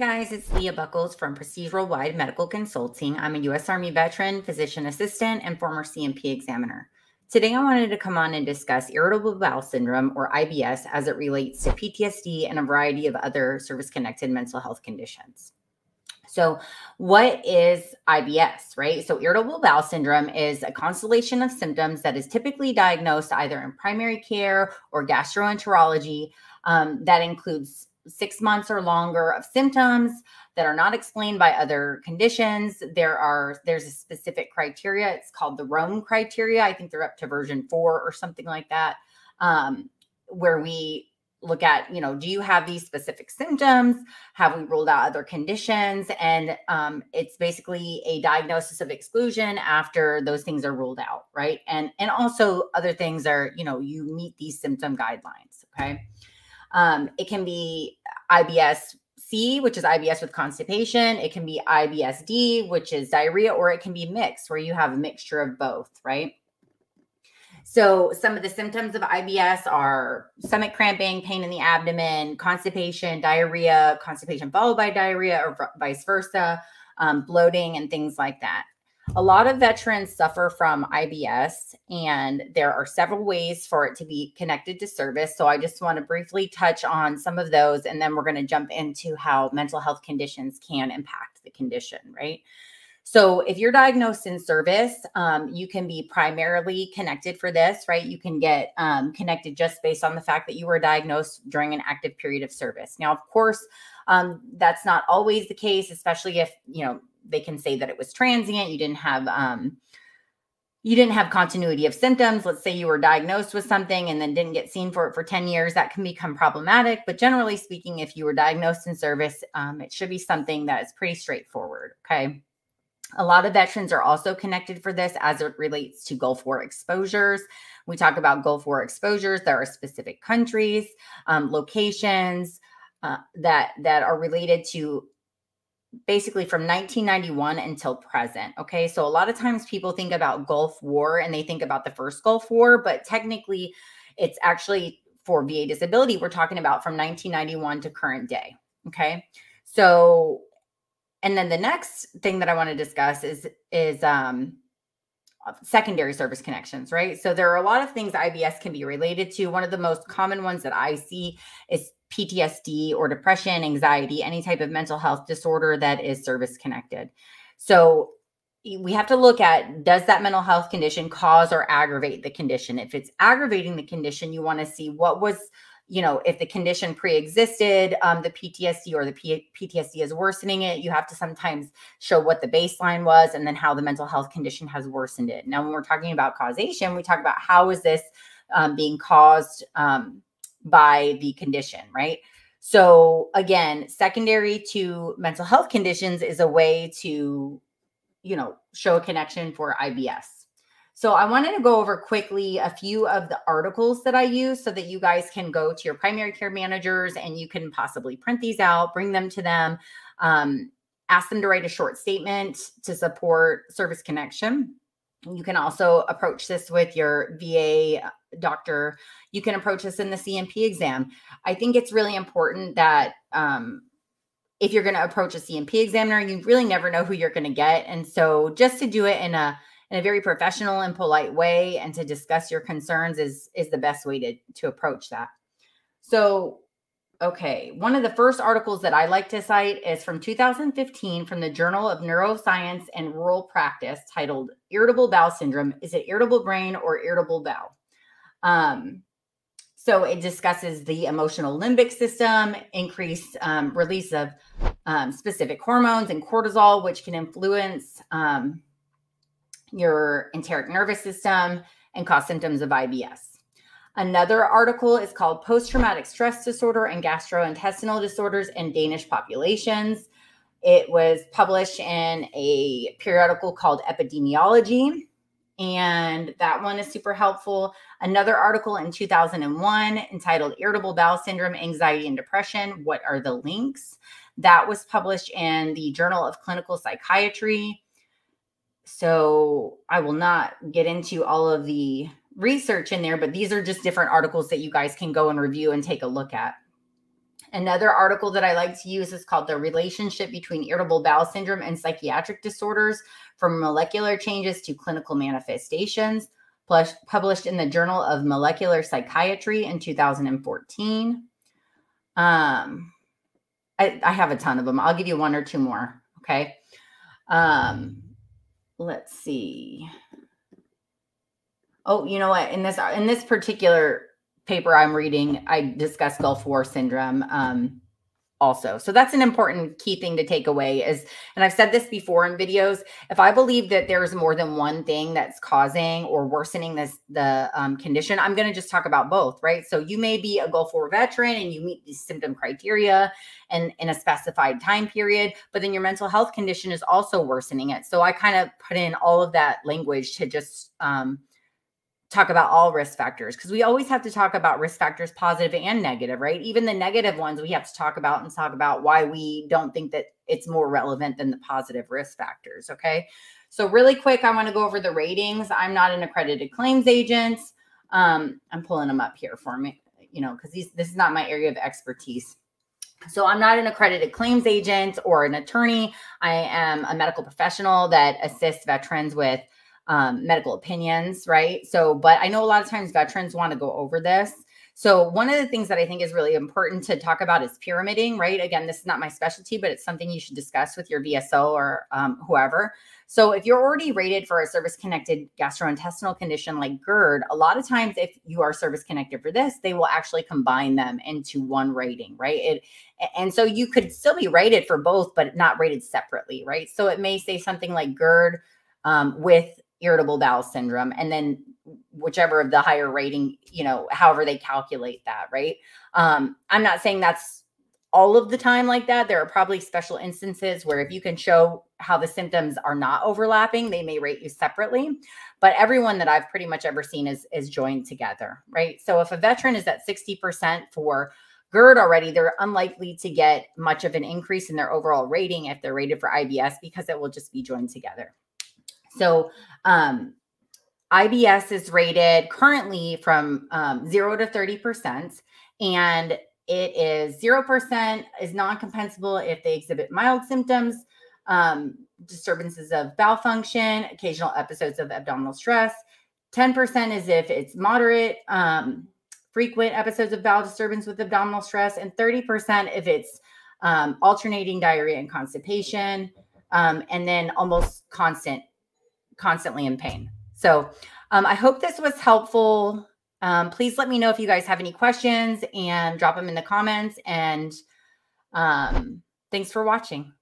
guys, it's Leah Bucholz from Prestige Veteran Medical Consulting. I'm a U.S. Army veteran, physician assistant, and former C&P examiner. Today, I wanted to come on and discuss irritable bowel syndrome or IBS as it relates to PTSD and a variety of other service connected mental health conditions. So, what is IBS, right? So, irritable bowel syndrome is a constellation of symptoms that is typically diagnosed either in primary care or gastroenterology um, that includes six months or longer of symptoms that are not explained by other conditions. There are there's a specific criteria. It's called the rome criteria. I think they're up to version four or something like that um, where we look at you know do you have these specific symptoms? Have we ruled out other conditions? And um, it's basically a diagnosis of exclusion after those things are ruled out right? And and also other things are you know you meet these symptom guidelines okay um, it can be IBS C, which is IBS with constipation. It can be IBSD, which is diarrhea, or it can be mixed, where you have a mixture of both, right? So, some of the symptoms of IBS are stomach cramping, pain in the abdomen, constipation, diarrhea, constipation followed by diarrhea, or vice versa, um, bloating, and things like that. A lot of veterans suffer from IBS, and there are several ways for it to be connected to service. So, I just want to briefly touch on some of those, and then we're going to jump into how mental health conditions can impact the condition, right? So, if you're diagnosed in service, um, you can be primarily connected for this, right? You can get um, connected just based on the fact that you were diagnosed during an active period of service. Now, of course, um, that's not always the case, especially if you know they can say that it was transient. You didn't have um, you didn't have continuity of symptoms. Let's say you were diagnosed with something and then didn't get seen for it for 10 years. That can become problematic. But generally speaking, if you were diagnosed in service, um, it should be something that is pretty straightforward. Okay. A lot of veterans are also connected for this as it relates to Gulf War exposures. We talk about Gulf War exposures. There are specific countries, um, locations uh, that that are related to basically from 1991 until present. Okay. So a lot of times people think about Gulf War and they think about the first Gulf War, but technically it's actually for VA disability. We're talking about from 1991 to current day. Okay. So, and then the next thing that I want to discuss is, is, um, secondary service connections, right? So there are a lot of things IBS can be related to. One of the most common ones that I see is PTSD or depression, anxiety, any type of mental health disorder that is service connected. So we have to look at does that mental health condition cause or aggravate the condition? If it's aggravating the condition, you want to see what was, you know, if the condition pre-existed, um, the PTSD or the P- PTSD is worsening it. You have to sometimes show what the baseline was and then how the mental health condition has worsened it. Now, when we're talking about causation, we talk about how is this um, being caused um, by the condition, right? So again, secondary to mental health conditions is a way to, you know, show a connection for IBS. So I wanted to go over quickly a few of the articles that I use so that you guys can go to your primary care managers and you can possibly print these out, bring them to them, um, ask them to write a short statement to support service connection. You can also approach this with your VA doctor. You can approach this in the C&P exam. I think it's really important that um, if you're going to approach a C&P examiner, you really never know who you're going to get. And so just to do it in a in a very professional and polite way and to discuss your concerns is is the best way to to approach that. So Okay, one of the first articles that I like to cite is from 2015 from the Journal of Neuroscience and Rural Practice titled Irritable Bowel Syndrome Is it Irritable Brain or Irritable Bowel? Um, so it discusses the emotional limbic system, increased um, release of um, specific hormones and cortisol, which can influence um, your enteric nervous system and cause symptoms of IBS. Another article is called Post Traumatic Stress Disorder and Gastrointestinal Disorders in Danish Populations. It was published in a periodical called Epidemiology, and that one is super helpful. Another article in 2001 entitled Irritable Bowel Syndrome, Anxiety, and Depression What are the links? That was published in the Journal of Clinical Psychiatry. So I will not get into all of the research in there, but these are just different articles that you guys can go and review and take a look at. Another article that I like to use is called The Relationship Between Irritable Bowel Syndrome and Psychiatric Disorders From Molecular Changes to Clinical Manifestations, plus published in the Journal of Molecular Psychiatry in 2014. Um, I, I have a ton of them. I'll give you one or two more. Okay. Um, let's see. Oh, you know what? In this in this particular paper I'm reading, I discuss Gulf War syndrome. Um, also. So that's an important key thing to take away is, and I've said this before in videos, if I believe that there's more than one thing that's causing or worsening this, the um, condition, I'm going to just talk about both, right? So you may be a Gulf War veteran and you meet these symptom criteria and in a specified time period, but then your mental health condition is also worsening it. So I kind of put in all of that language to just, um, talk about all risk factors because we always have to talk about risk factors positive and negative right? Even the negative ones we have to talk about and talk about why we don't think that it's more relevant than the positive risk factors okay? So really quick i want to go over the ratings. I'm not an accredited claims agent. Um, i'm pulling them up here for me you know because this is not my area of expertise. So I'm not an accredited claims agent or an attorney. I am a medical professional that assists veterans with um, medical opinions, right? So, but I know a lot of times veterans want to go over this. So, one of the things that I think is really important to talk about is pyramiding, right? Again, this is not my specialty, but it's something you should discuss with your VSO or um, whoever. So, if you're already rated for a service connected gastrointestinal condition like GERD, a lot of times, if you are service connected for this, they will actually combine them into one rating, right? It, and so you could still be rated for both, but not rated separately, right? So, it may say something like GERD um, with irritable bowel syndrome and then whichever of the higher rating you know however they calculate that right? Um i'm not saying that's all of the time like that. There are probably special instances where if you can show how the symptoms are not overlapping they may rate you separately but everyone that i've pretty much ever seen is is joined together right? So if a veteran is at 60% for GERD already, they're unlikely to get much of an increase in their overall rating if they're rated for IBS because it will just be joined together. So um, IBS is rated currently from um, zero to 30%, and it is 0% is non compensable if they exhibit mild symptoms, um, disturbances of bowel function, occasional episodes of abdominal stress. 10% is if it's moderate, um, frequent episodes of bowel disturbance with abdominal stress, and 30% if it's um, alternating diarrhea and constipation, um, and then almost constant constantly in pain. So um, I hope this was helpful. Um, please let me know if you guys have any questions and drop them in the comments. And um, thanks for watching.